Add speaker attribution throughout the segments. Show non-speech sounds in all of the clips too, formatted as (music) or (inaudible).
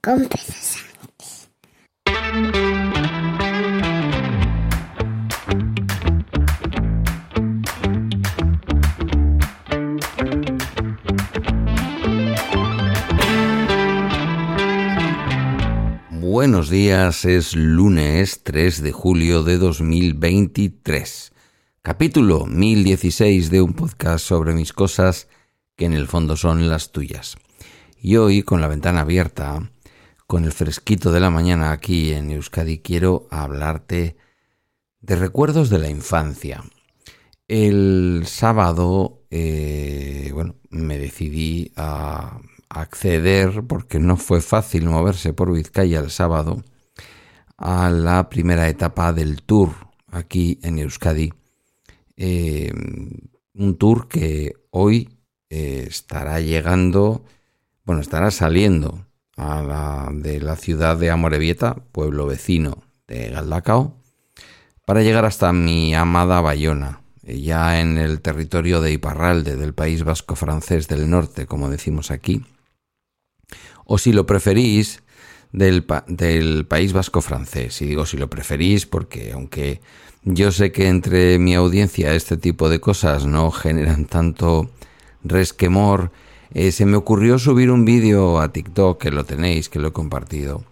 Speaker 1: con
Speaker 2: Buenos días, es lunes 3 de julio de 2023. Capítulo 1016 de un podcast sobre mis cosas que en el fondo son las tuyas. Y hoy, con la ventana abierta, con el fresquito de la mañana aquí en Euskadi, quiero hablarte de recuerdos de la infancia. El sábado, eh, bueno, me decidí a acceder, porque no fue fácil moverse por Vizcaya el sábado, a la primera etapa del tour aquí en Euskadi. Eh, un tour que hoy eh, estará llegando, bueno, estará saliendo a la, de la ciudad de Amorebieta, pueblo vecino de Galdacao, para llegar hasta mi amada Bayona, eh, ya en el territorio de Iparralde, del País Vasco francés del norte, como decimos aquí, o si lo preferís, del, del País Vasco francés. Y digo si lo preferís porque aunque yo sé que entre mi audiencia este tipo de cosas no generan tanto resquemor, eh, se me ocurrió subir un vídeo a TikTok, que lo tenéis, que lo he compartido.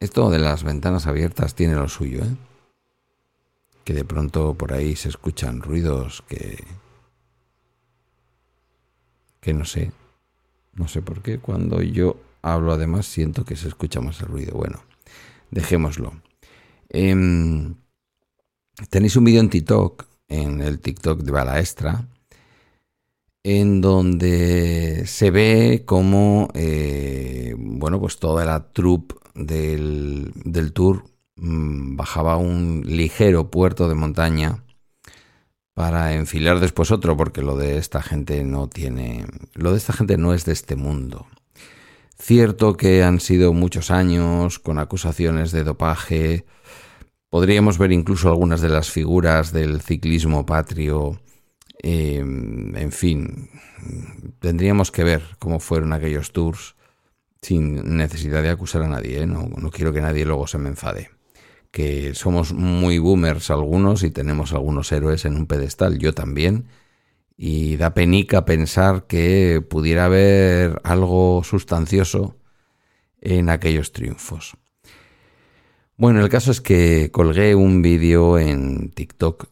Speaker 2: Esto de las ventanas abiertas tiene lo suyo, ¿eh? Que de pronto por ahí se escuchan ruidos que... que no sé. No sé por qué. Cuando yo hablo además siento que se escucha más el ruido. Bueno, dejémoslo. Em, tenéis un vídeo en TikTok, en el TikTok de Balaestra, en donde se ve como, eh, bueno, pues toda la troupe del, del tour mm, bajaba un ligero puerto de montaña para enfilar después otro, porque lo de esta gente no tiene, lo de esta gente no es de este mundo. Cierto que han sido muchos años con acusaciones de dopaje. Podríamos ver incluso algunas de las figuras del ciclismo patrio Em, en fin, tendríamos que ver cómo fueron aquellos tours sin necesidad de acusar a nadie. ¿eh? No, no quiero que nadie luego se me enfade. Que somos muy boomers algunos y tenemos algunos héroes en un pedestal, yo también. Y da penica pensar que pudiera haber algo sustancioso en aquellos triunfos. Bueno, el caso es que colgué un vídeo en TikTok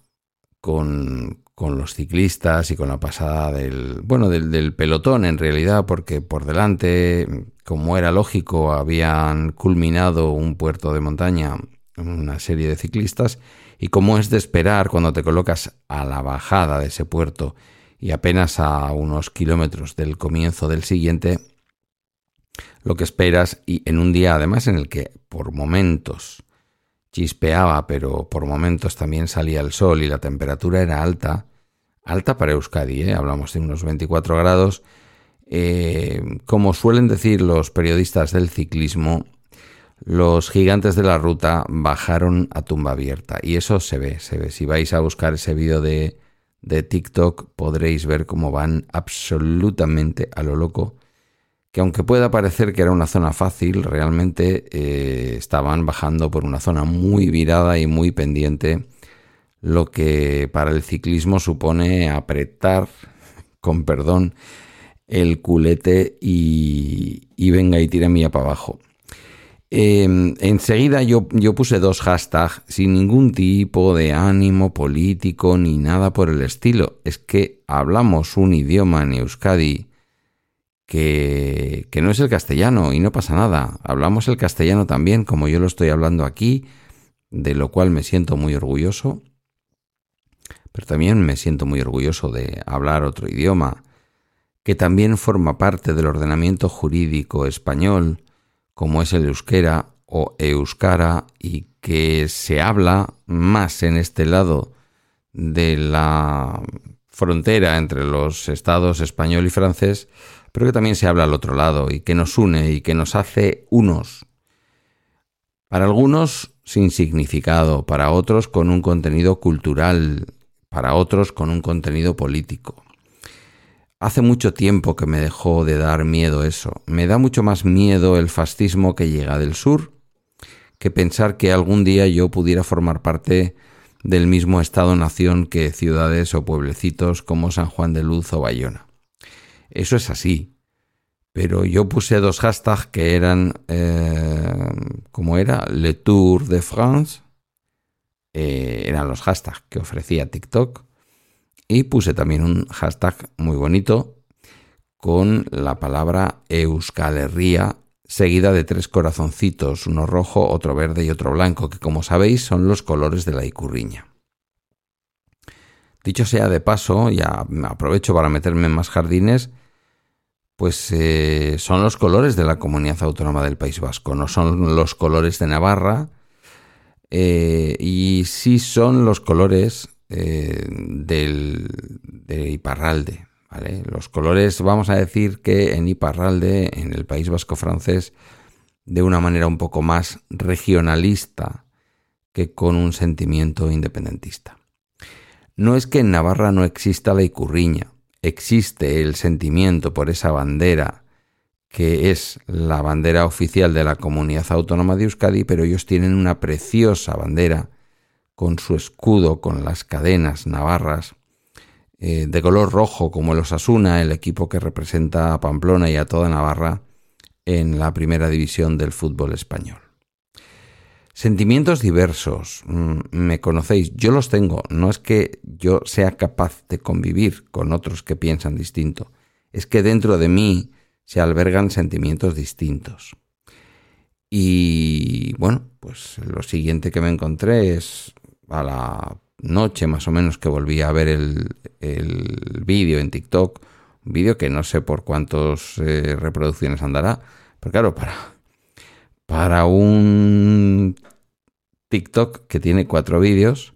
Speaker 2: con, con los ciclistas y con la pasada del, bueno, del, pelotón en realidad, porque por delante, como era lógico, habían culminado un puerto de montaña una serie de ciclistas y como es de esperar cuando te colocas a la bajada de ese puerto y apenas a unos kilómetros del comienzo del siguiente, lo que esperas y en un día además en el que por momentos chispeaba, pero por momentos también salía el sol y la temperatura era alta, alta para Euskadi, ¿eh? hablamos de unos 24 grados. Eh, como suelen decir los periodistas del ciclismo, los gigantes de la ruta bajaron a tumba abierta. Y eso se ve, se ve. Si vais a buscar ese vídeo de, de TikTok, podréis ver cómo van absolutamente a lo loco. Que aunque pueda parecer que era una zona fácil, realmente eh, estaban bajando por una zona muy virada y muy pendiente lo que para el ciclismo supone apretar, con perdón, el culete y, venga y tira mía para abajo. Em, enseguida yo, yo, puse dos hashtags sin ningún tipo de ánimo político ni nada por el estilo. Es que hablamos un idioma en Euskadi que, que no es el castellano y no pasa nada. Hablamos el castellano también como yo lo estoy hablando aquí, de lo cual me siento muy orgulloso pero también me siento muy orgulloso de hablar otro idioma, que también forma parte del ordenamiento jurídico español, como es el euskera o euskara, y que se habla más en este lado de la frontera entre los estados español y francés, pero que también se habla al otro lado y que nos une y que nos hace unos. Para algunos sin significado, para otros con un contenido cultural para otros con un contenido político. Hace mucho tiempo que me dejó de dar miedo eso. Me da mucho más miedo el fascismo que llega del sur que pensar que algún día yo pudiera formar parte del mismo Estado-nación que ciudades o pueblecitos como San Juan de Luz o Bayona. Eso es así. Pero yo puse dos hashtags que eran, eh, como era, Le Tour de France, eh, eran los hashtags que ofrecía TikTok, y puse también un hashtag muy bonito con la palabra Euskal seguida de tres corazoncitos, uno rojo, otro verde y otro blanco, que como sabéis son los colores de la icurriña. Dicho sea de paso, ya aprovecho para meterme en más jardines, pues eh, son los colores de la comunidad autónoma del País Vasco, no son los colores de Navarra, eh, y sí son los colores eh, del, de Iparralde. Los colores, vamos a decir que en Iparralde, en el País Vasco francés, de una manera un poco más regionalista que con un sentimiento independentista. No es que en Navarra no exista la icurriña, existe el sentimiento por esa bandera que es la bandera oficial de la comunidad autónoma de Euskadi, pero ellos tienen una preciosa bandera con su escudo, con las cadenas navarras, eh, de color rojo como el Osasuna, el equipo que representa a Pamplona y a toda Navarra en la primera división del fútbol español. Sentimientos diversos, mm, me conocéis, yo los tengo, no es que yo sea capaz de convivir con otros que piensan distinto, es que dentro de mí se albergan sentimientos distintos. Y bueno, pues lo siguiente que me encontré es a la noche más o menos que volví a ver el, el vídeo en TikTok, un vídeo que no sé por cuántas eh, reproducciones andará, pero claro, para, para un TikTok que tiene cuatro vídeos,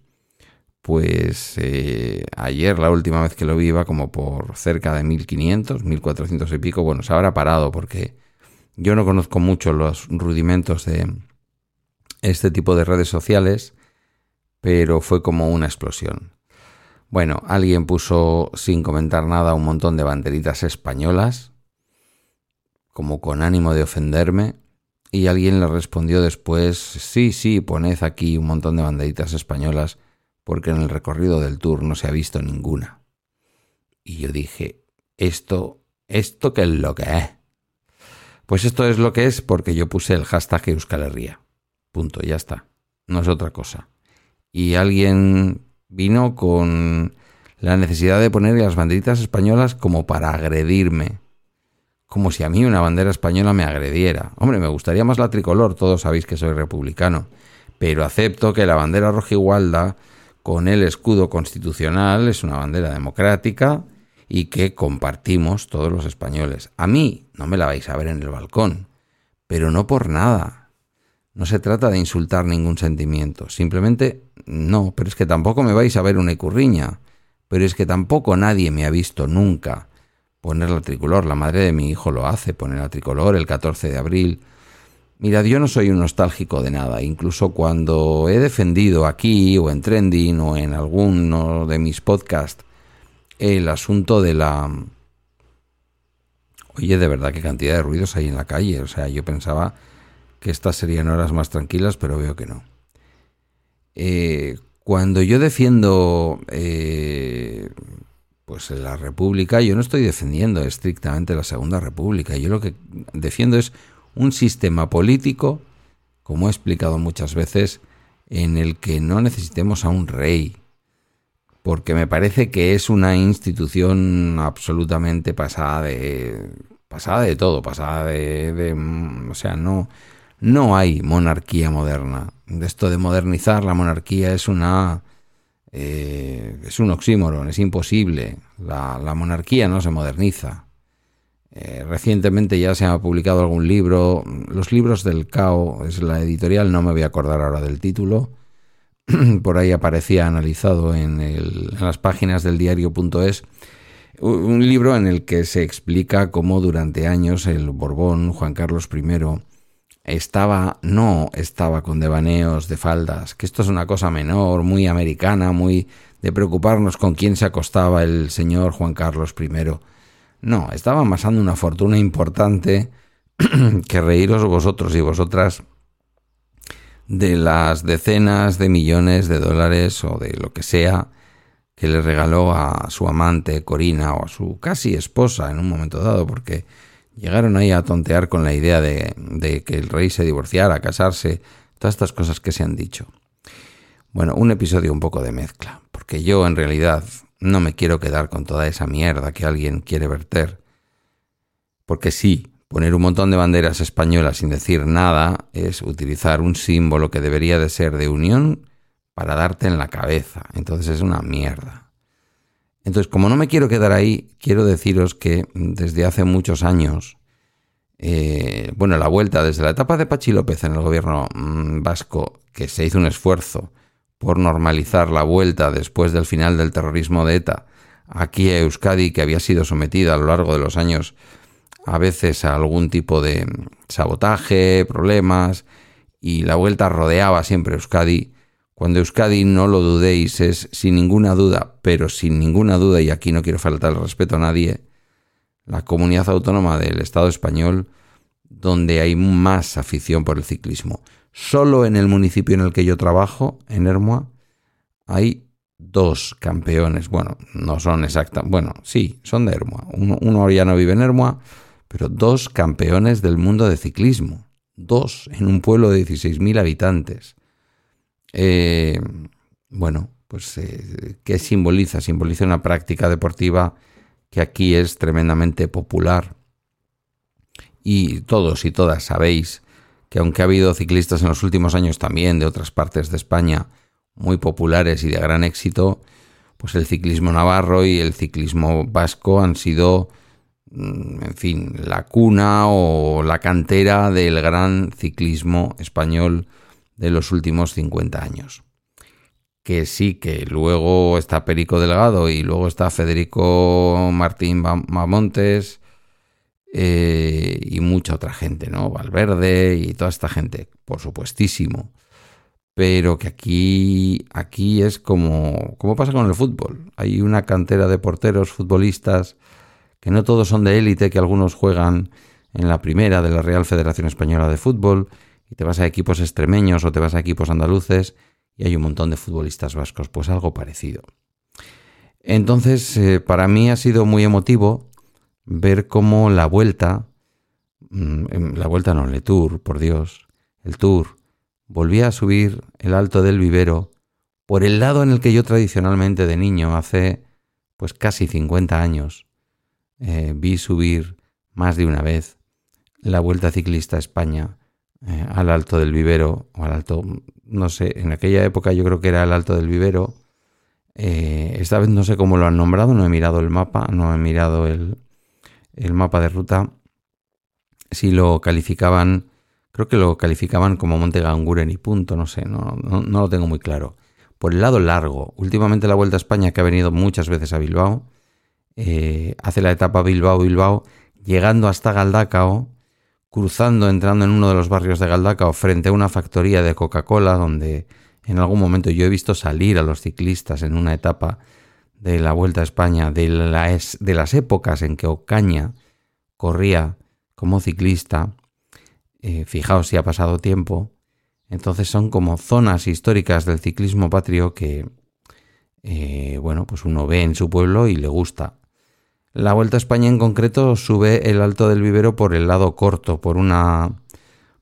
Speaker 2: pues eh, ayer la última vez que lo vi iba como por cerca de 1500, 1400 y pico, bueno, se habrá parado porque yo no conozco mucho los rudimentos de este tipo de redes sociales pero fue como una explosión. Bueno, alguien puso sin comentar nada un montón de banderitas españolas, como con ánimo de ofenderme, y alguien le respondió después, sí, sí, poned aquí un montón de banderitas españolas, porque en el recorrido del tour no se ha visto ninguna. Y yo dije, esto, ¿esto qué es lo que es? Pues esto es lo que es porque yo puse el hashtag Euskal Punto, ya está. No es otra cosa y alguien vino con la necesidad de poner las banderitas españolas como para agredirme. Como si a mí una bandera española me agrediera. Hombre, me gustaría más la tricolor, todos sabéis que soy republicano. Pero acepto que la bandera rojigualda, con el escudo constitucional, es una bandera democrática y que compartimos todos los españoles. A mí no me la vais a ver en el balcón, pero no por nada. No se trata de insultar ningún sentimiento, simplemente no, pero es que tampoco me vais a ver una icurriña, pero es que tampoco nadie me ha visto nunca poner la tricolor, la madre de mi hijo lo hace, poner la tricolor el 14 de abril. Mirad, yo no soy un nostálgico de nada, incluso cuando he defendido aquí o en Trending o en alguno de mis podcasts el asunto de la... Oye, de verdad, qué cantidad de ruidos hay en la calle, o sea, yo pensaba que estas serían horas más tranquilas, pero veo que no. Eh, cuando yo defiendo eh, pues la República, yo no estoy defendiendo estrictamente la Segunda República. Yo lo que defiendo es un sistema político, como he explicado muchas veces, en el que no necesitemos a un rey, porque me parece que es una institución absolutamente pasada de pasada de todo, pasada de, de o sea, no no hay monarquía moderna. Esto de modernizar la monarquía es una eh, es un oxímoron, es imposible. La, monarquía no se moderniza. Eh, recientemente ya se ha publicado algún libro, los libros del CAO, es la editorial, no me voy a acordar ahora del título. (clears throat) Por ahí aparecía analizado en, en las páginas del diario.es un libro en el que se explica cómo durante años el Borbón, Juan Carlos I, estaba, no estaba con devaneos de faldas, que esto es una cosa menor, muy americana, muy de preocuparnos con quién se acostaba el señor Juan Carlos I. No, estaba amasando una fortuna importante (clears throat) que reíros vosotros y vosotras de las decenas de millones de dólares o de lo que sea que le regaló a su amante Corina o a su casi esposa en un momento dado, porque llegaron ahí a tontear con la idea de, de que el rey se divorciara, casarse, todas estas cosas que se han dicho. Bueno, un episodio un poco de mezcla, porque yo en realidad no me quiero quedar con toda esa mierda que alguien quiere verter, porque sí, poner un montón de banderas españolas sin decir nada es utilizar un símbolo que debería de ser de unión para darte en la cabeza. Entonces es una mierda. Entonces, como no me quiero quedar ahí, quiero deciros que desde hace muchos años, eh, bueno, la vuelta desde la etapa de Pachi López en el gobierno mm, vasco, que se hizo un esfuerzo por normalizar la vuelta después del final del terrorismo de ETA aquí a Euskadi, que había sido sometida a lo largo de los años a veces a algún tipo de sabotaje, problemas, y la vuelta rodeaba siempre Euskadi. Cuando Euskadi, no lo dudéis, es sin ninguna duda, pero sin ninguna duda, y aquí no quiero faltar el respeto a nadie, la comunidad autónoma del Estado español donde hay más afición por el ciclismo. Solo en el municipio en el que yo trabajo, en Hermoa, hay dos campeones. Bueno, no son exactas. Bueno, sí, son de Hermoa. Uno, uno, ya no vive en Hermoa, pero dos campeones del mundo de ciclismo. Dos en un pueblo de 16.000 habitantes. Eh, bueno, pues eh, ¿qué simboliza? Simboliza una práctica deportiva que aquí es tremendamente popular. Y todos y todas sabéis que aunque ha habido ciclistas en los últimos años también de otras partes de España muy populares y de gran éxito, pues el ciclismo navarro y el ciclismo vasco han sido, mm, en fin, la cuna o la cantera del gran ciclismo español de los últimos 50 años. Que sí, que luego está Perico Delgado y luego está Federico Martín Mamontes eh, y mucha otra gente, ¿no? Valverde y toda esta gente, por supuestísimo. Pero que aquí, aquí es como, como pasa con el fútbol. Hay una cantera de porteros, futbolistas, que no todos son de élite, que algunos juegan en la primera de la Real Federación Española de Fútbol, y te vas a equipos extremeños o te vas a equipos andaluces, y hay un montón de futbolistas vascos, pues algo parecido. Entonces, eh, para mí ha sido muy emotivo ver cómo la vuelta, mm, la vuelta no, el tour, por Dios, el tour, volvía a subir el alto del vivero por el lado en el que yo tradicionalmente de niño, hace pues casi 50 años, eh, vi subir más de una vez la Vuelta Ciclista a España eh, al alto del vivero, o al alto, no sé, en aquella época yo creo que era el alto del vivero. Eh, esta vez no sé cómo lo han nombrado, no he mirado el mapa, no he mirado el, el mapa de ruta, si lo calificaban, creo que lo calificaban como Monte Ganguren y punto, no sé, no, lo tengo muy claro. Por el lado largo, últimamente la Vuelta a España, que ha venido muchas veces a Bilbao, eh, hace la etapa Bilbao-Bilbao, llegando hasta Galdacao, cruzando, entrando en uno de los barrios de Galdacao, frente a una factoría de Coca-Cola, donde en algún momento yo he visto salir a los ciclistas en una etapa de la Vuelta a España, de, de las épocas en que Ocaña corría como ciclista, eh, fijaos si ha pasado tiempo, entonces son como zonas históricas del ciclismo patrio que, eh, bueno, pues uno ve en su pueblo y le gusta. La Vuelta a España en concreto sube el Alto del Vivero por el lado corto, por una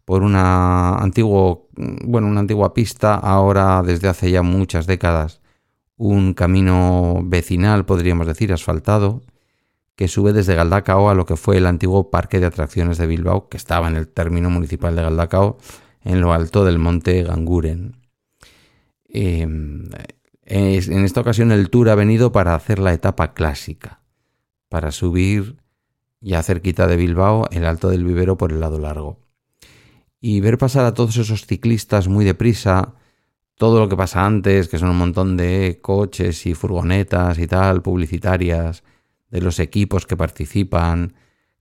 Speaker 2: por una antiguo, bueno, una antigua pista ahora desde hace ya muchas décadas un camino vecinal, podríamos decir, asfaltado, que sube desde Galdacao a lo que fue el antiguo parque de atracciones de Bilbao, que estaba en el término municipal de Galdacao, en lo alto del monte Ganguren. Em, en esta ocasión el tour ha venido para hacer la etapa clásica, para subir ya cerquita de Bilbao el alto del vivero por el lado largo. Y ver pasar a todos esos ciclistas muy deprisa, todo lo que pasa antes, que son un montón de coches y furgonetas y tal, publicitarias, de los equipos que participan,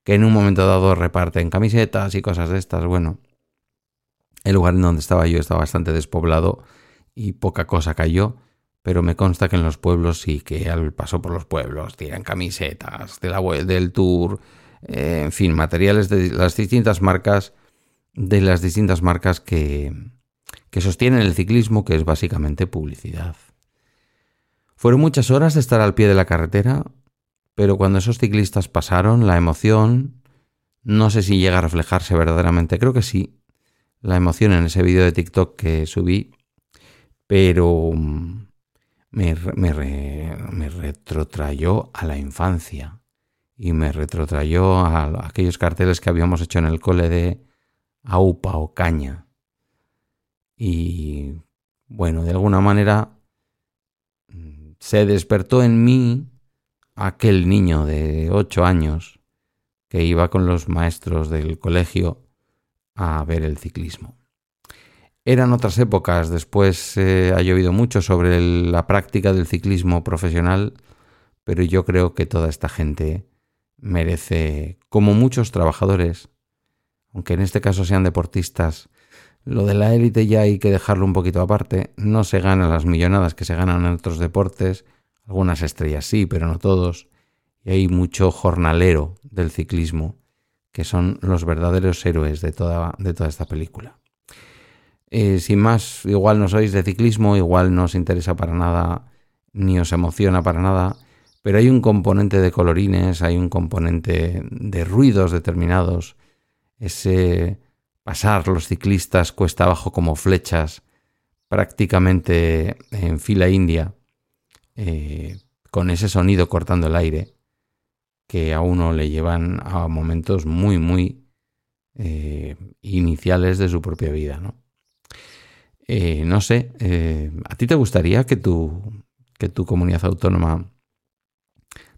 Speaker 2: que en un momento dado reparten camisetas y cosas de estas. Bueno, el lugar en donde estaba yo estaba bastante despoblado y poca cosa cayó, pero me consta que en los pueblos sí, que al paso por los pueblos tiran camisetas de la, del tour, eh, en fin, materiales de las distintas marcas, de las distintas marcas que, que sostienen el ciclismo, que es básicamente publicidad. Fueron muchas horas de estar al pie de la carretera, pero cuando esos ciclistas pasaron, la emoción, no sé si llega a reflejarse verdaderamente, creo que sí, la emoción en ese vídeo de TikTok que subí, pero me, me, retrotrayó a la infancia y me retrotrayó a, aquellos carteles que habíamos hecho en el cole de AUPA o caña. Y bueno, de alguna manera mm, se despertó en mí aquel niño de ocho años que iba con los maestros del colegio a ver el ciclismo. Eran otras épocas, después eh, ha llovido mucho sobre la práctica del ciclismo profesional, pero yo creo que toda esta gente merece, como muchos trabajadores, aunque en este caso sean deportistas, lo de la élite ya hay que dejarlo un poquito aparte, no se ganan las millonadas que se ganan en otros deportes, algunas estrellas sí, pero no todos, y hay mucho jornalero del ciclismo, que son los verdaderos héroes de toda, de toda esta película. Eh, sin más, igual no sois de ciclismo, igual no os interesa para nada, ni os emociona para nada, pero hay un componente de colorines, hay un componente de ruidos determinados, ese pasar los ciclistas cuesta abajo como flechas, prácticamente en fila india, eh, con ese sonido cortando el aire, que a uno le llevan a momentos muy, muy eh, iniciales de su propia vida, ¿no? Eh, no sé, ¿a ti te gustaría que tu, que tu comunidad autónoma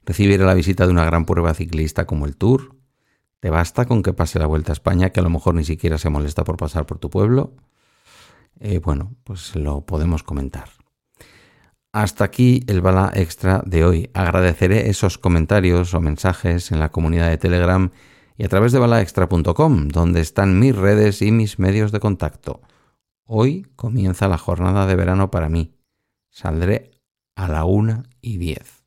Speaker 2: recibiera la visita de una gran prueba ciclista como el Tour? ¿Te basta con que pase la Vuelta a España, que a lo mejor ni siquiera se molesta por pasar por tu pueblo? Eh, bueno, pues lo podemos comentar. Hasta aquí el bala extra de hoy. Agradeceré esos comentarios o mensajes en la comunidad de Telegram y a través de balaextra.com, donde están mis redes y mis medios de contacto. Hoy comienza la jornada de verano para mí. Saldré a la una y diez.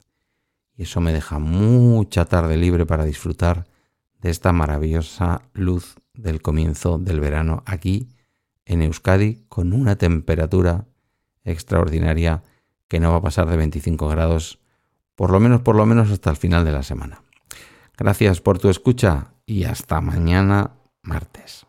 Speaker 2: Y eso me deja mucha tarde libre para disfrutar de esta maravillosa luz del comienzo del verano aquí en Euskadi con una temperatura extraordinaria que no va a pasar de 25 grados por lo menos por lo menos hasta el final de la semana. Gracias por tu escucha y hasta mañana martes.